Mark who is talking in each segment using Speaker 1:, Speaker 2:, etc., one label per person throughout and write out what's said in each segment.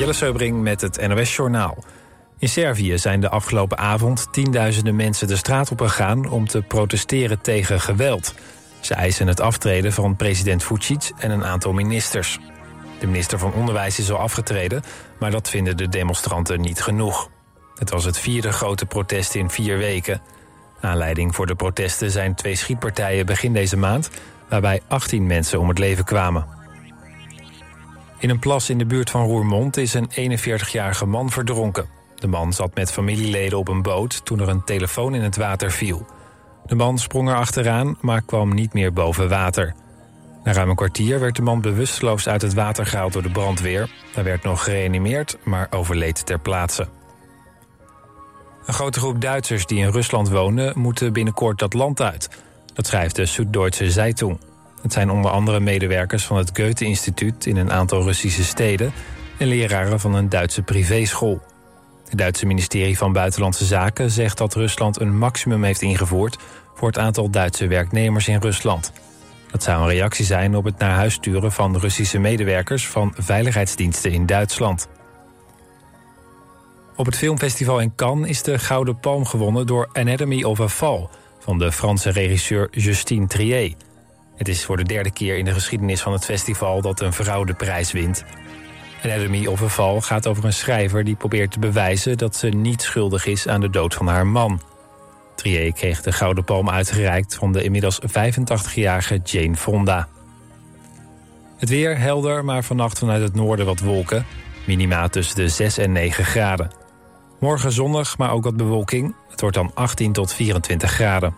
Speaker 1: Jelle Seubring met het NOS Journaal. In Servië zijn de afgelopen avond tienduizenden mensen de straat op gegaan... om te protesteren tegen geweld. Ze eisen het aftreden van president Vucic en een aantal ministers. De minister van Onderwijs is al afgetreden... maar dat vinden de demonstranten niet genoeg. Het was het vierde grote protest in vier weken. Aanleiding voor de protesten zijn twee schietpartijen begin deze maand... waarbij 18 mensen om het leven kwamen. In een plas in de buurt van Roermond is een 41-jarige man verdronken. De man zat met familieleden op een boot toen er een telefoon in het water viel. De man sprong er achteraan, maar kwam niet meer boven water. Na ruim een kwartier werd de man bewusteloos uit het water gehaald door de brandweer. Hij werd nog gereanimeerd, maar overleed ter plaatse. Een grote groep Duitsers die in Rusland wonen... moeten binnenkort dat land uit. Dat schrijft de Süddeutsche Zeitung. Het zijn onder andere medewerkers van het Goethe-instituut... in een aantal Russische steden... en leraren van een Duitse privéschool. Het Duitse ministerie van Buitenlandse Zaken zegt dat Rusland... een maximum heeft ingevoerd voor het aantal Duitse werknemers in Rusland. Dat zou een reactie zijn op het naar huis sturen van Russische medewerkers... van veiligheidsdiensten in Duitsland. Op het filmfestival in Cannes is de Gouden Palm gewonnen... door Anatomy of a Fall van de Franse regisseur Justine Trier... Het is voor de derde keer in de geschiedenis van het festival dat een vrouw de prijs wint. Anatomy of a Fall gaat over een schrijver die probeert te bewijzen dat ze niet schuldig is aan de dood van haar man. Trier kreeg de Gouden Palm uitgereikt van de inmiddels 85-jarige Jane Fonda. Het weer helder, maar vannacht vanuit het noorden wat wolken. Minima tussen de 6 en 9 graden. Morgen zonnig, maar ook wat bewolking. Het wordt dan 18 tot 24 graden.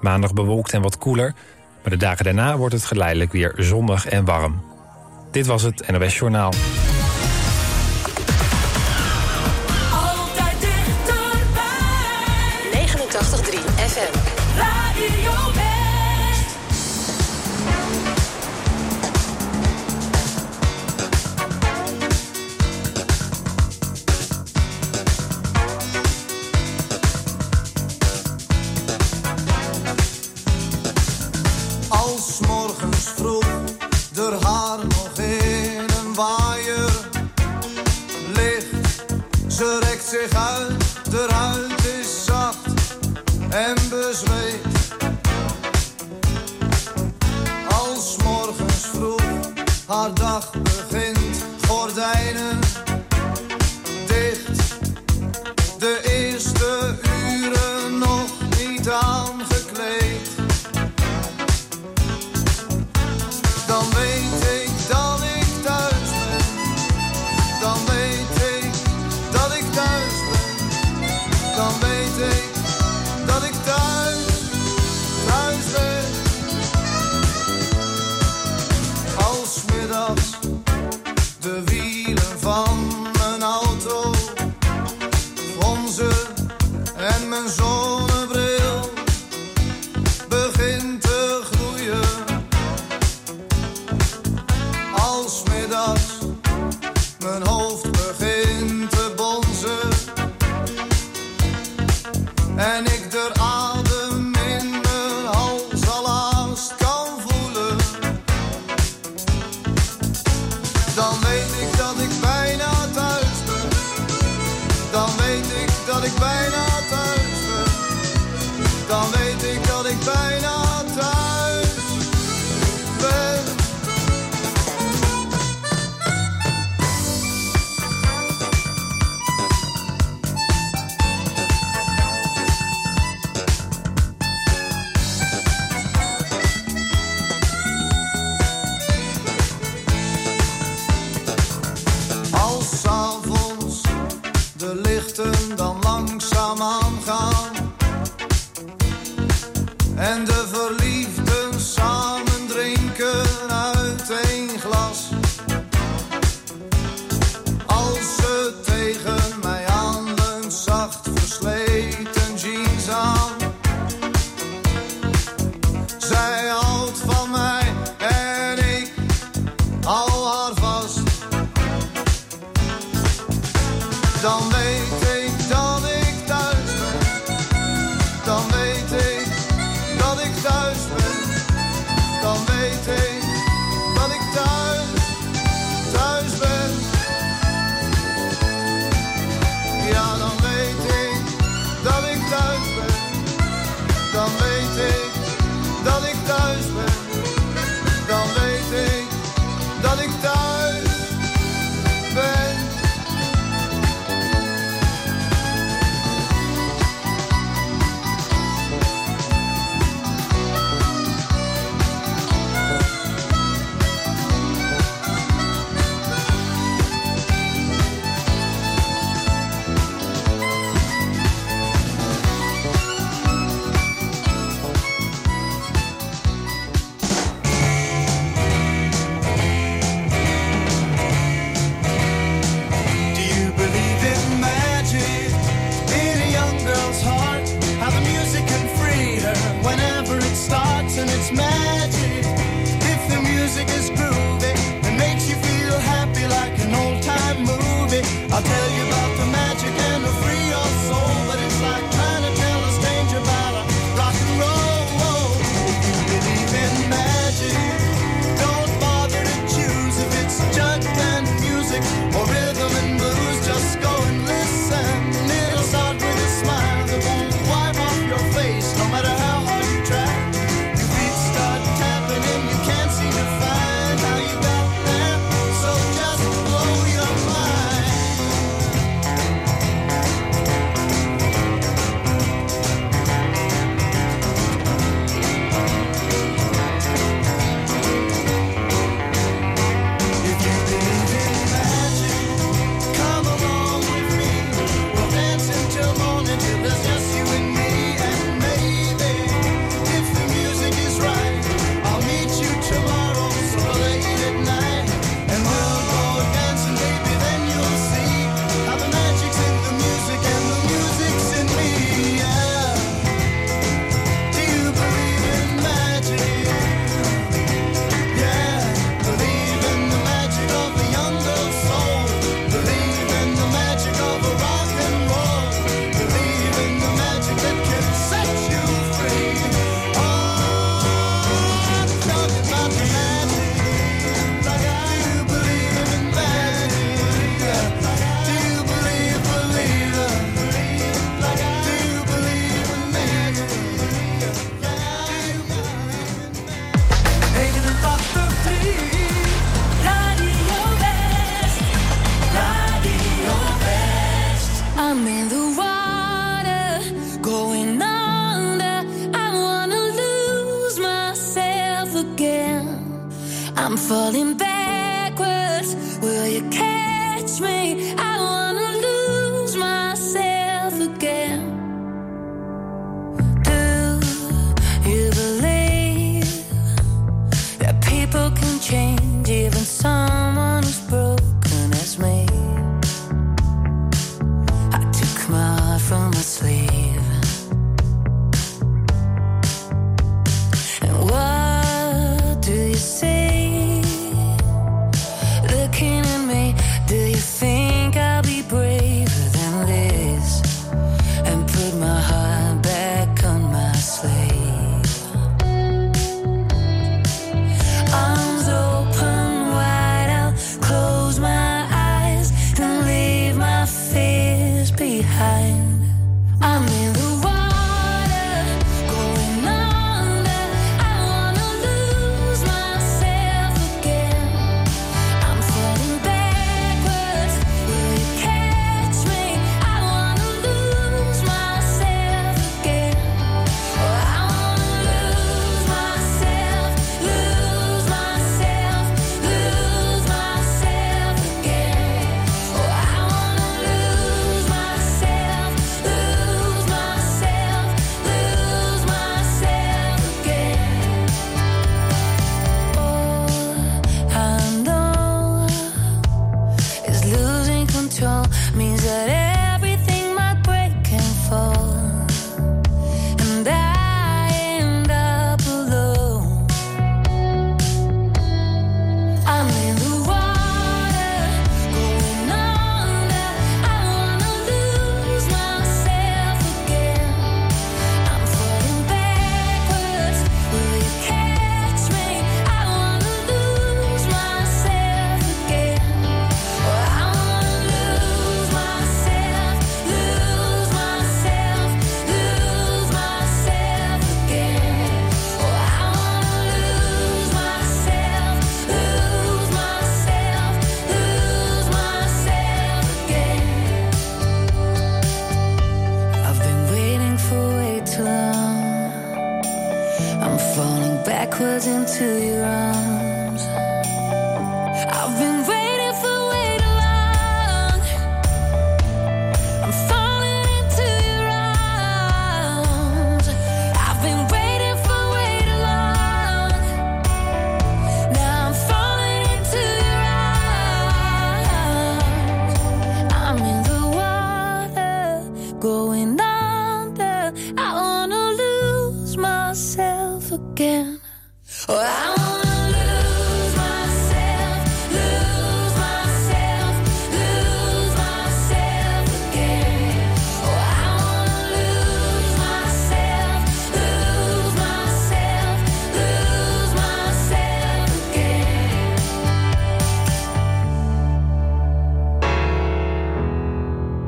Speaker 1: Maandag bewolkt en wat koeler. Maar de dagen daarna wordt het geleidelijk weer zonnig en warm. Dit was het NOS Journaal.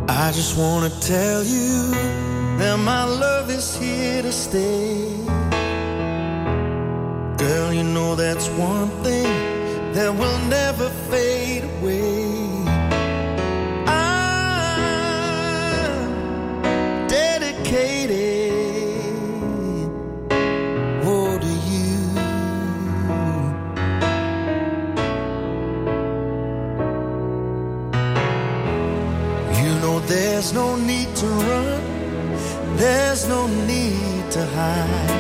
Speaker 2: I just wanna tell you that my love is here to stay. Girl, you know that's one thing that will never fade away. I'm dedicated. There's no need to run, there's no need to hide.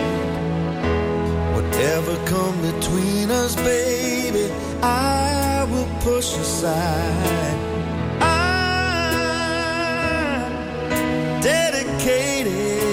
Speaker 2: Whatever come between us, baby, I will push aside. I'm dedicated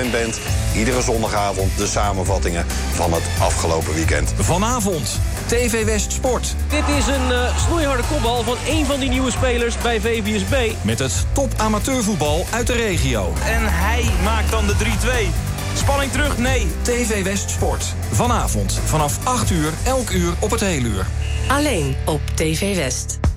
Speaker 3: gewend bent, iedere zondagavond de samenvattingen van het afgelopen weekend.
Speaker 4: Vanavond, TV West Sport.
Speaker 5: Dit is een eh, snoeiharde kopbal van één van die nieuwe spelers bij VVSB.
Speaker 4: Met het top amateurvoetbal uit de regio.
Speaker 6: En hij maakt dan de 3-2. Spanning terug? Nee.
Speaker 4: TV West Sport. Vanavond vanaf 8 uur, elk uur op het hele uur.
Speaker 7: Alleen op TV West.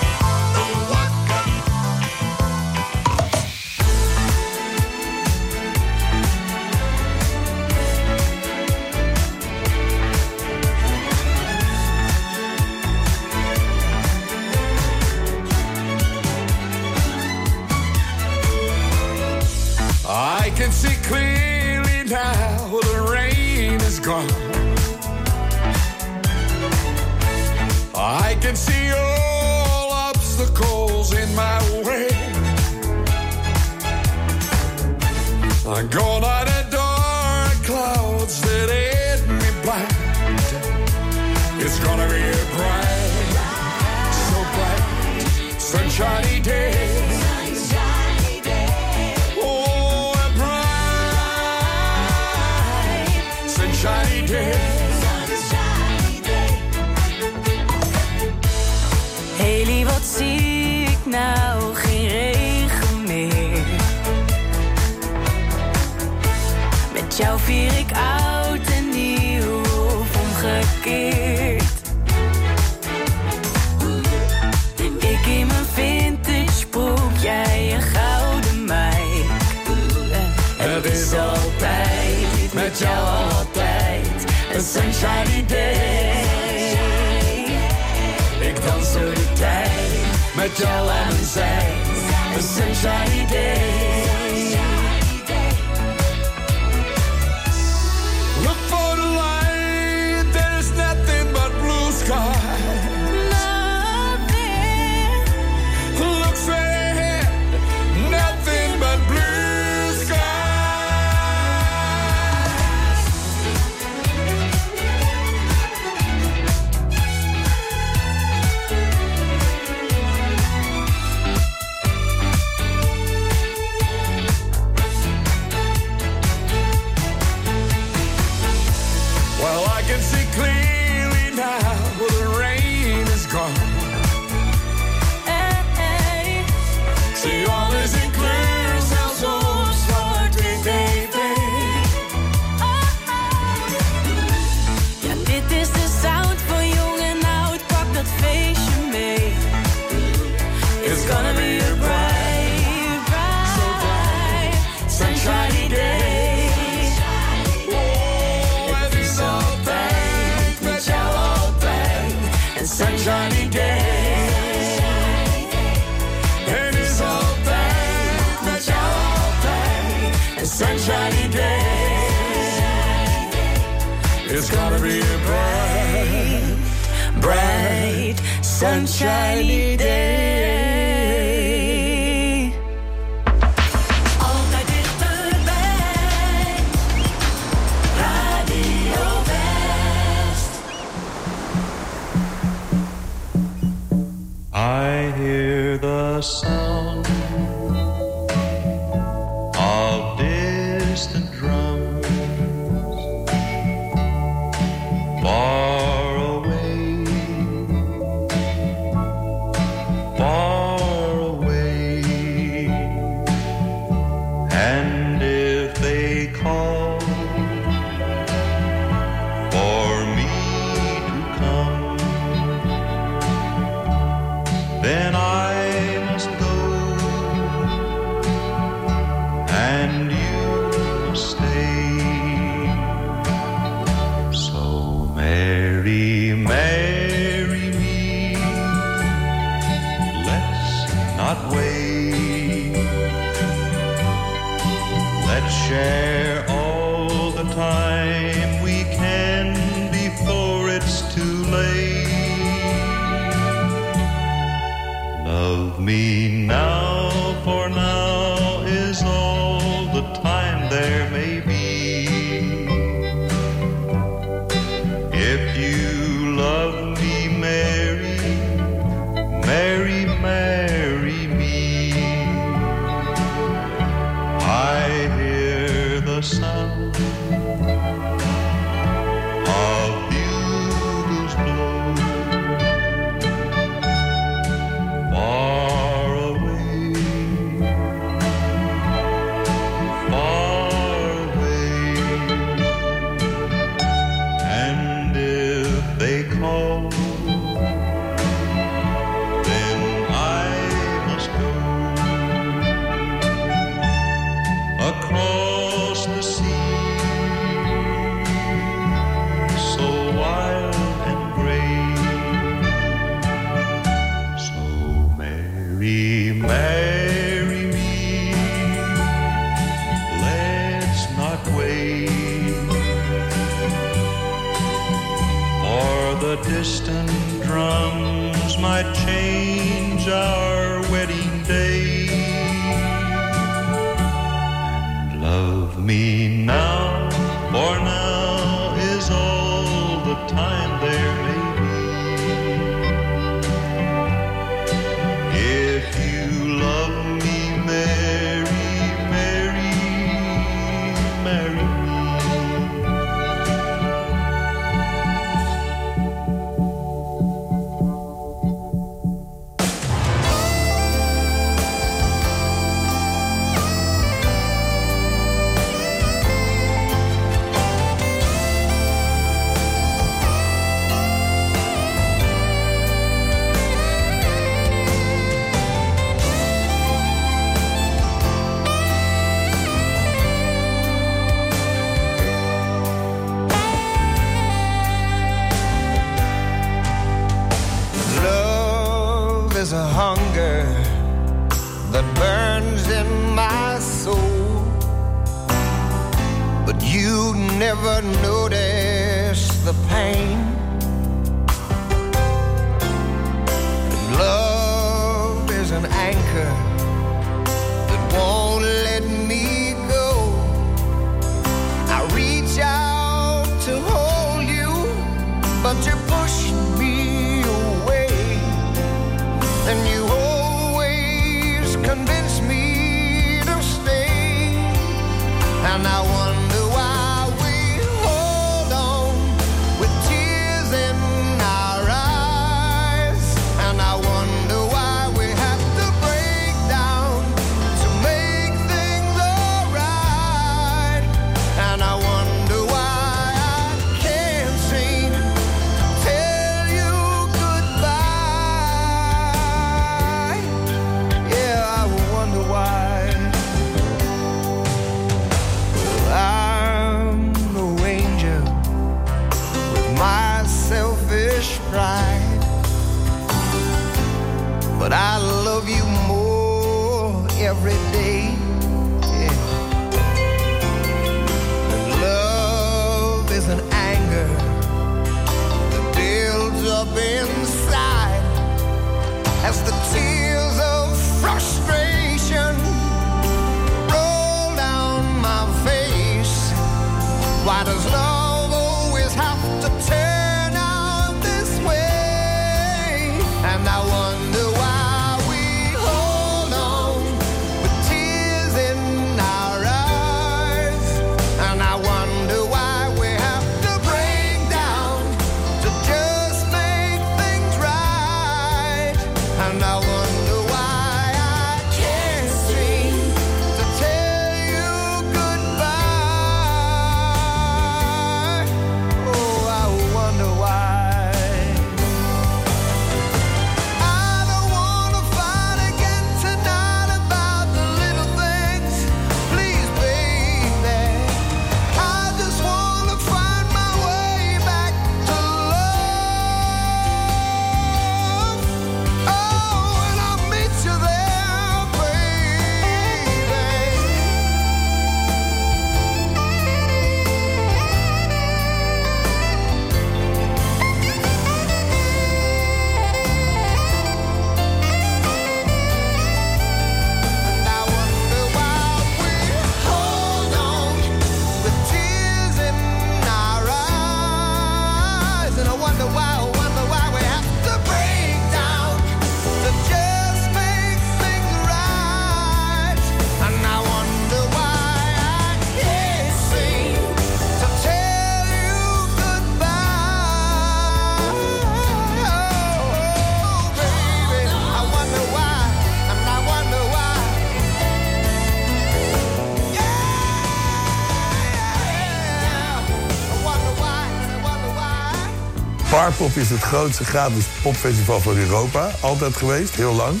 Speaker 8: Pop is
Speaker 9: het
Speaker 10: grootste gratis popfestival van Europa. Altijd geweest, heel lang.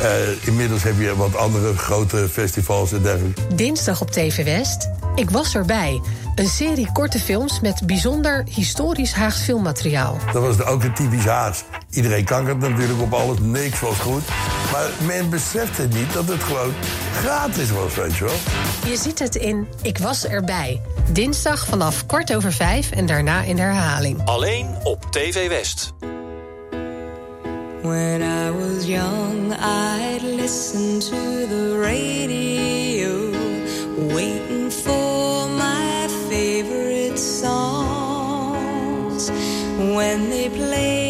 Speaker 10: Eh, inmiddels heb je wat andere grote festivals en dergelijke.
Speaker 7: Dinsdag op TV West. Ik was erbij. Een serie korte films met bijzonder historisch Haags filmmateriaal.
Speaker 10: Dat was ook een typisch Haags. Iedereen kankert natuurlijk op alles, niks was goed. Maar men besefte niet dat het gewoon gratis was, weet je wel.
Speaker 7: Je ziet het in Ik was erbij. Dinsdag vanaf kort over vijf en daarna in herhaling.
Speaker 4: Alleen op TV West.
Speaker 9: When I was young, I'd listen to the radio, waiting for my favorite songs. When they play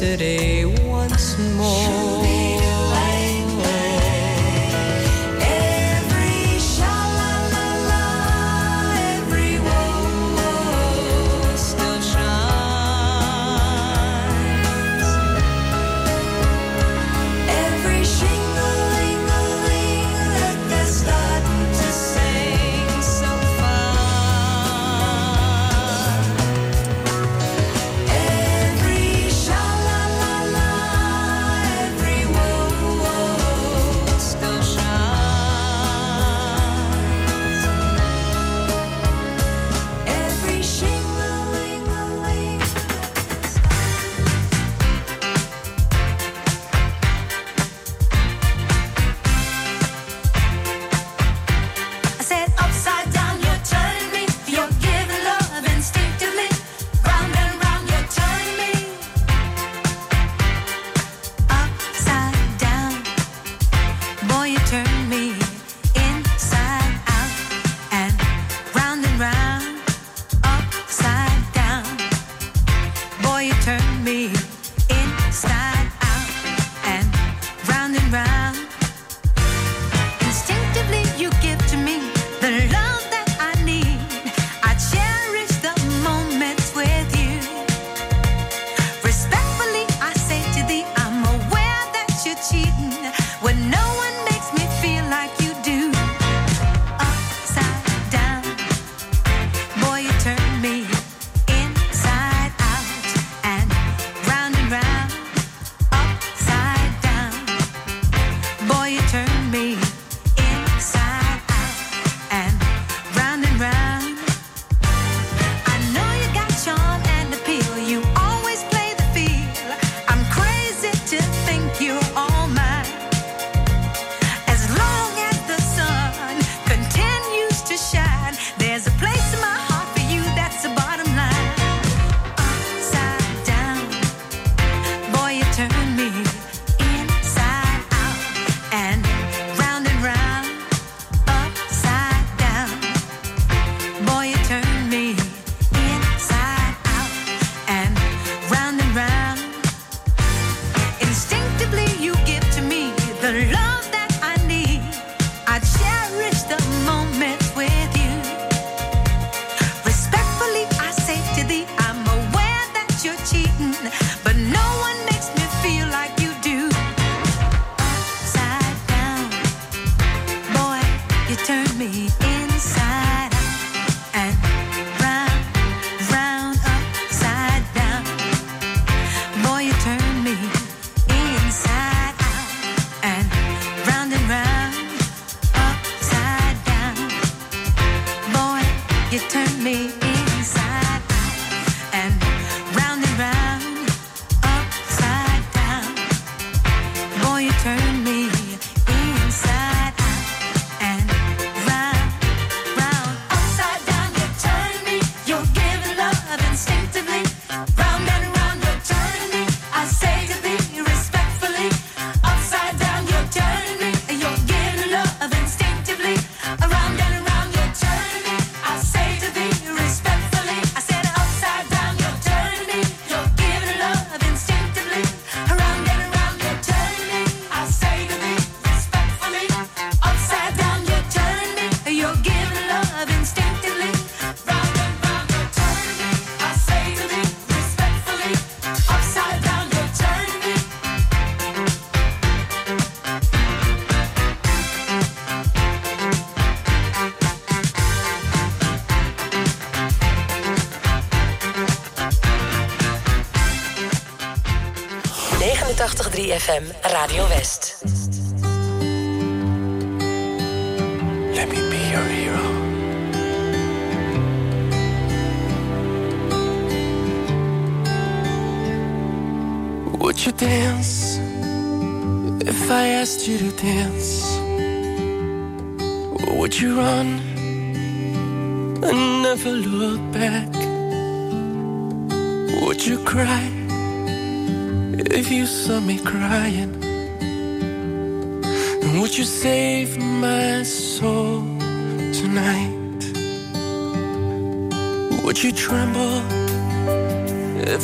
Speaker 9: yesterday.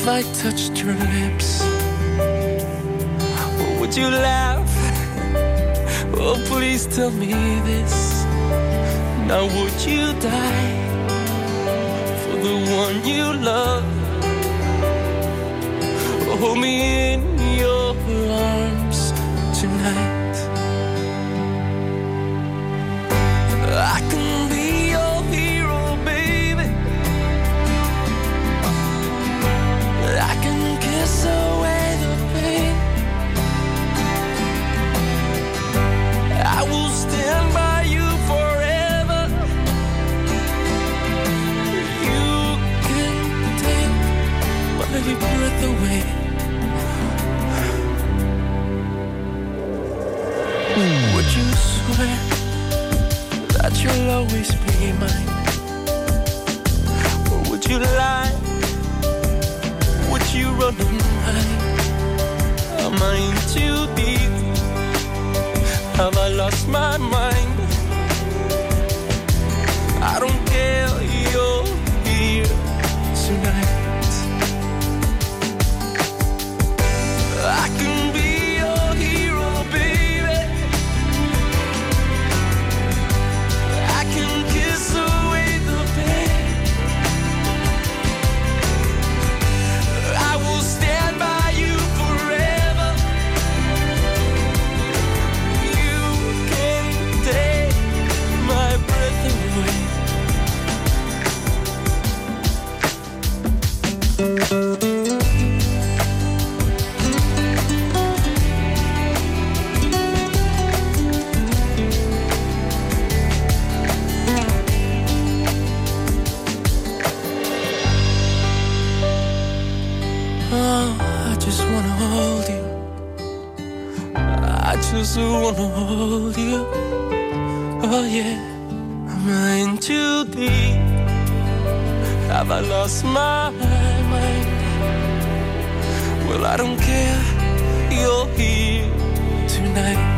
Speaker 11: if I touched your lips? Or would you laugh? Oh, please tell me this. Now, would you die for the one you love? Oh, hold me in your arms tonight. I can that you'll always be mine? Or would you lie? Would you run and hide? Am I in too deep? Have I lost my mind? I don't care, you're here tonight into deep, Have I lost my mind? Well, I don't care, you're here tonight.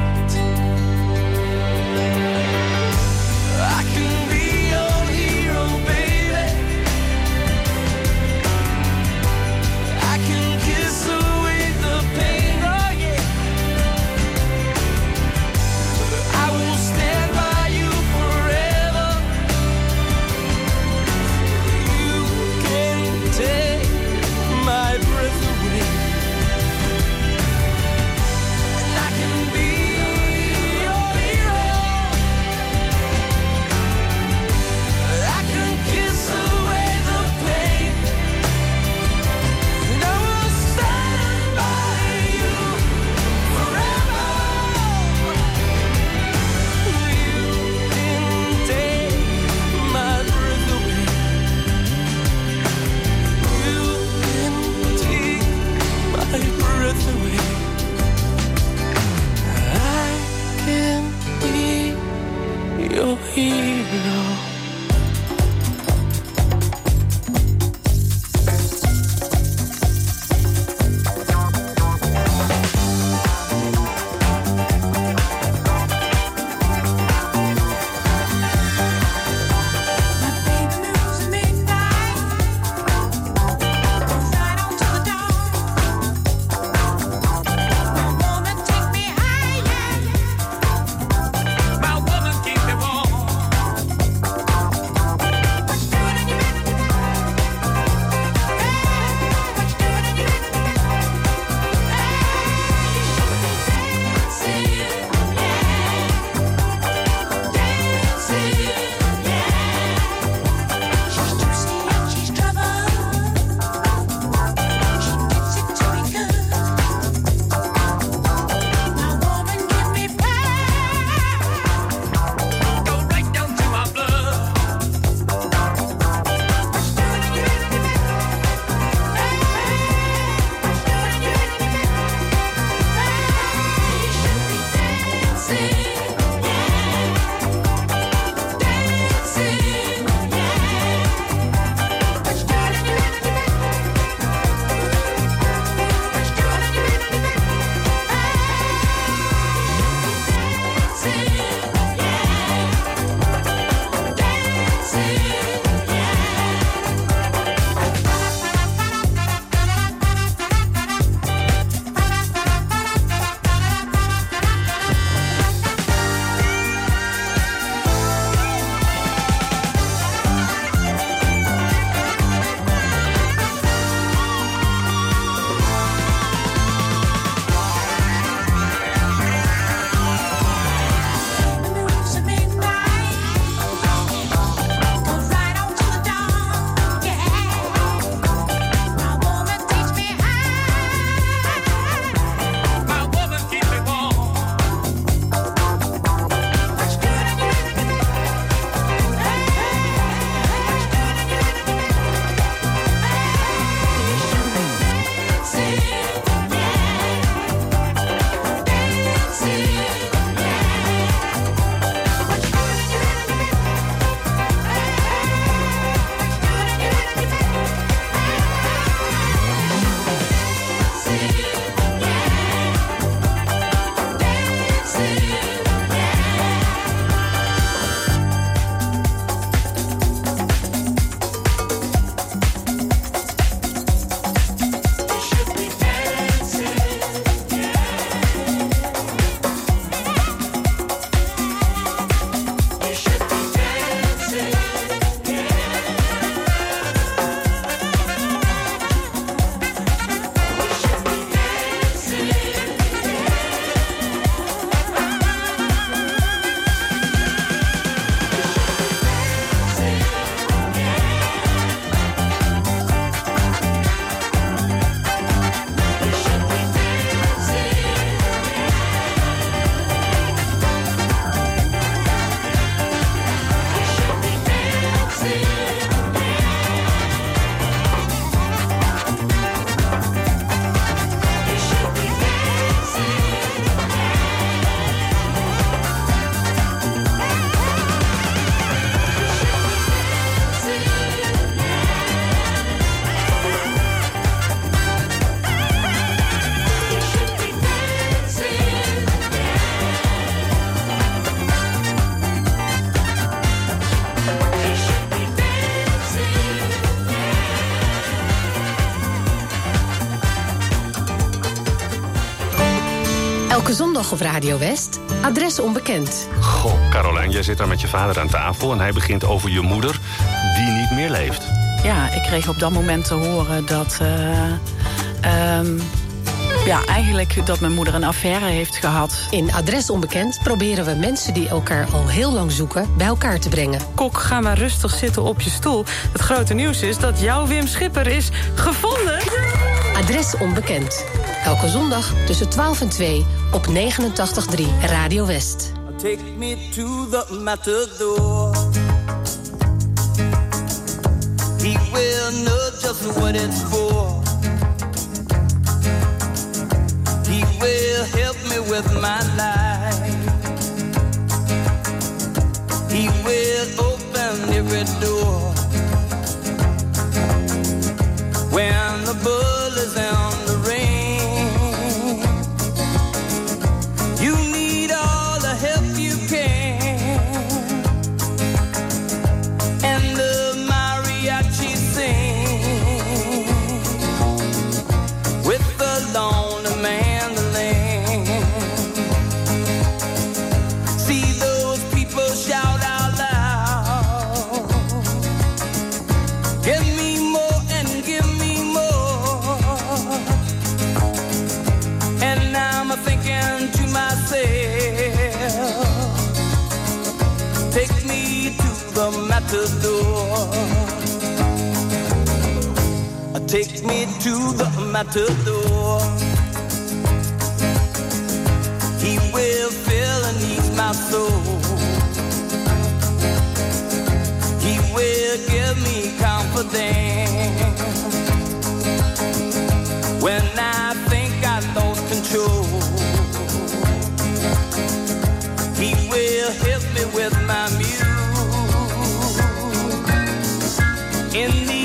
Speaker 7: Zondag op Radio West. Adres onbekend.
Speaker 12: Goh, Caroline, jij zit daar met je vader aan tafel... en hij begint over je moeder, die niet meer leeft.
Speaker 13: Ja, ik kreeg op dat moment te horen dat... eh, ehm, ja, eigenlijk dat mijn moeder een affaire heeft gehad.
Speaker 7: In Adres Onbekend proberen we mensen die elkaar al heel lang zoeken... bij elkaar te brengen.
Speaker 14: Kok, ga maar rustig zitten op je stoel. Het grote nieuws is dat jouw Wim Schipper is gevonden.
Speaker 7: Adres Onbekend. Elke zondag tussen 12 en 2 op 89.3 Radio West.
Speaker 8: Take me to the matador. He will know just what it's for. He will help me with my life. He will open every door. When the bull is on Take me to the matador. He will fill and ease my soul. He will give me confidence when I think I lost control. He will help me with my muse in the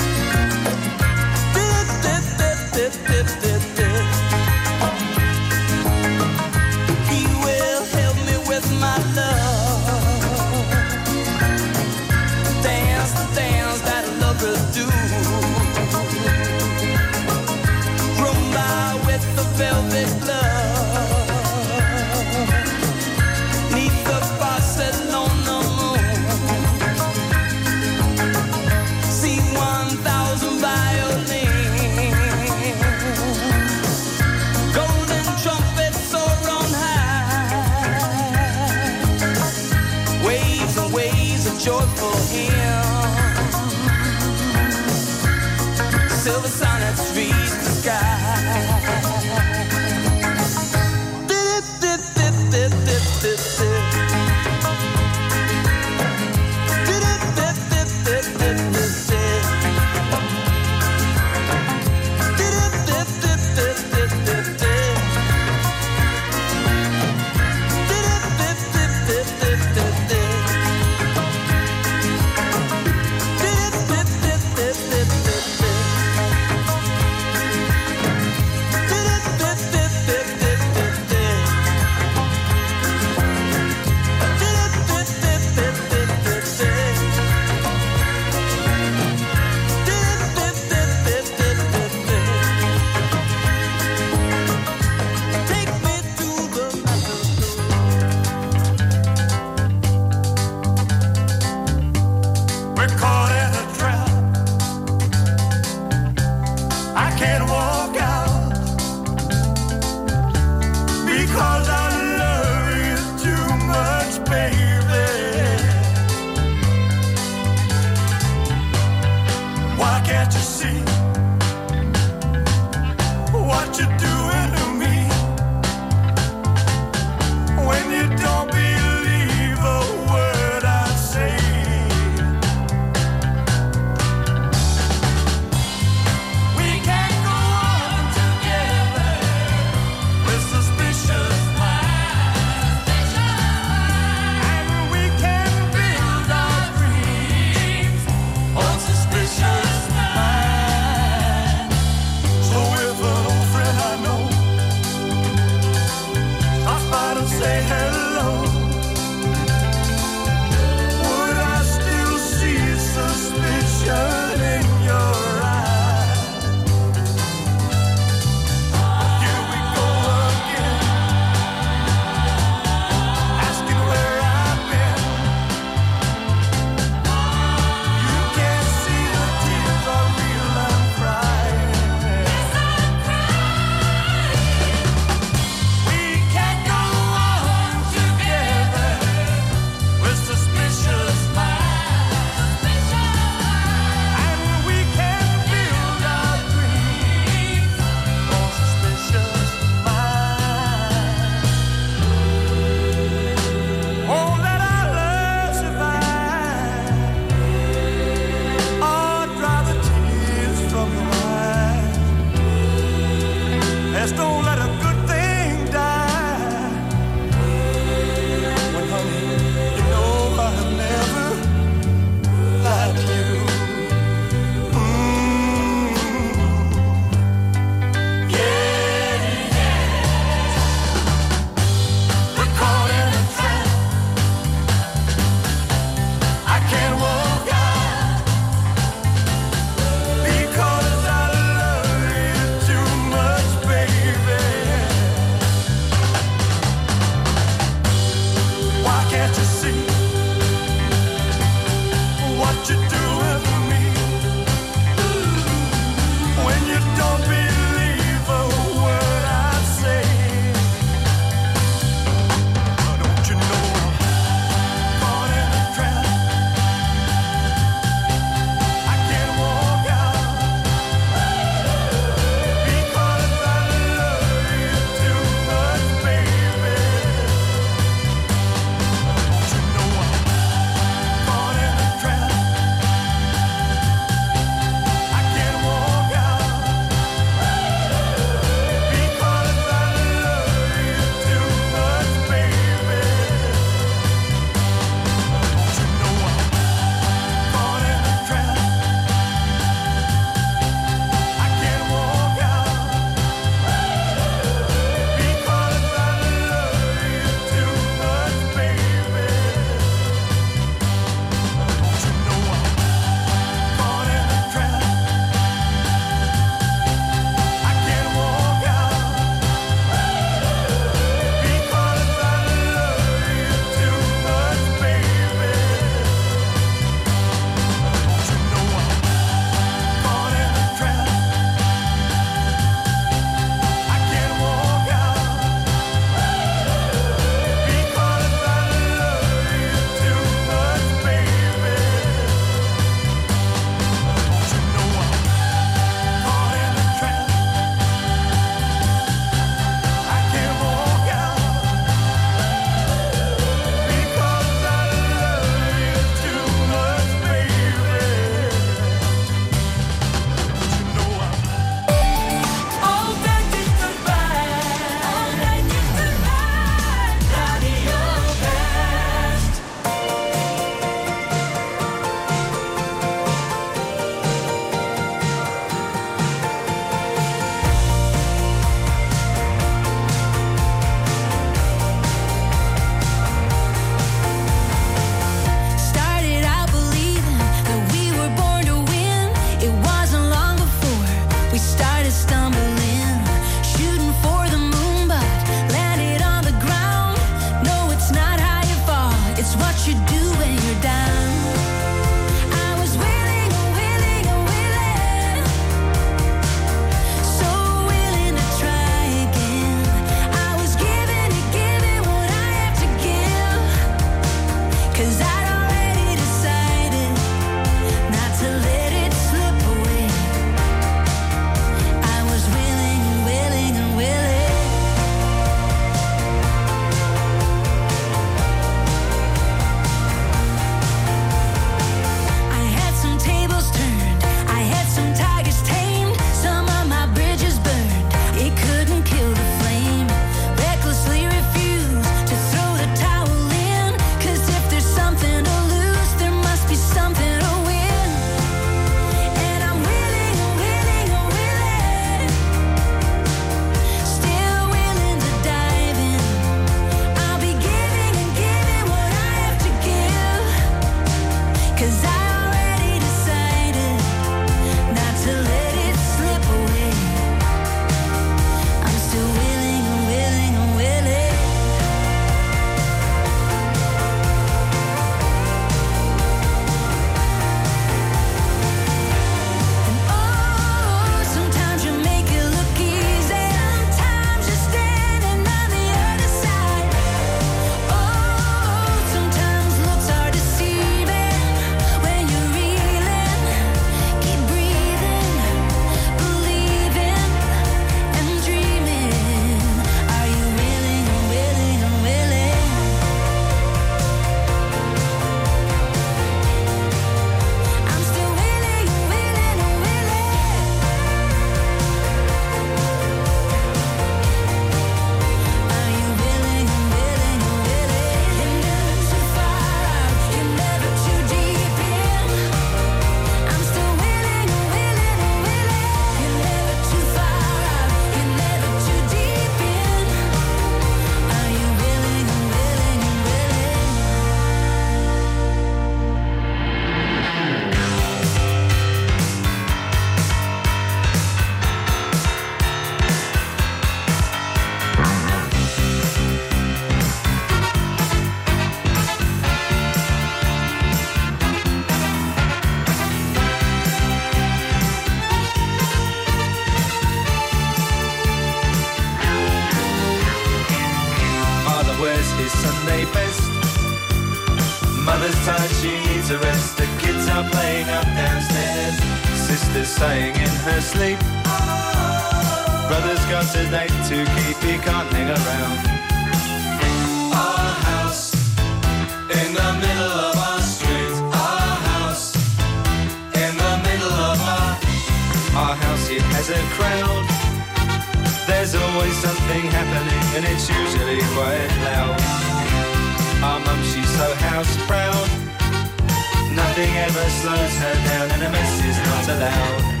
Speaker 15: Nothing slows her down, and a mess is not allowed.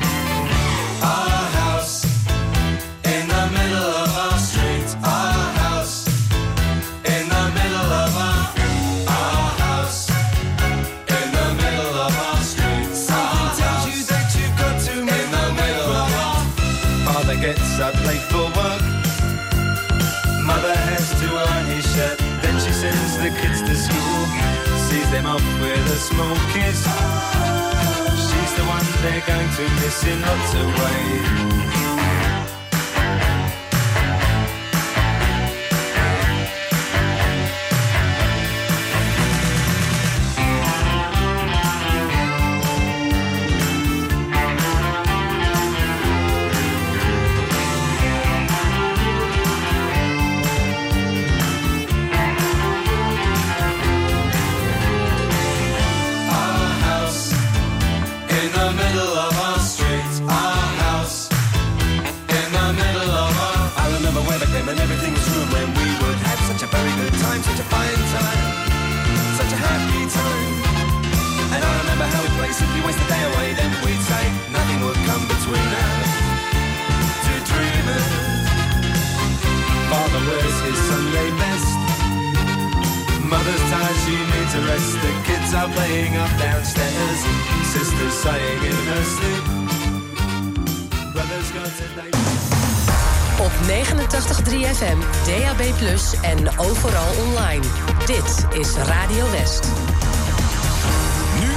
Speaker 15: Them off with a small kiss. She's the one they're going to miss in lots of ways. The kids are playing up. Sister's in her sleep. Brother's.
Speaker 16: Op 89.3 FM, DAB+, en overal online. Dit is Radio West.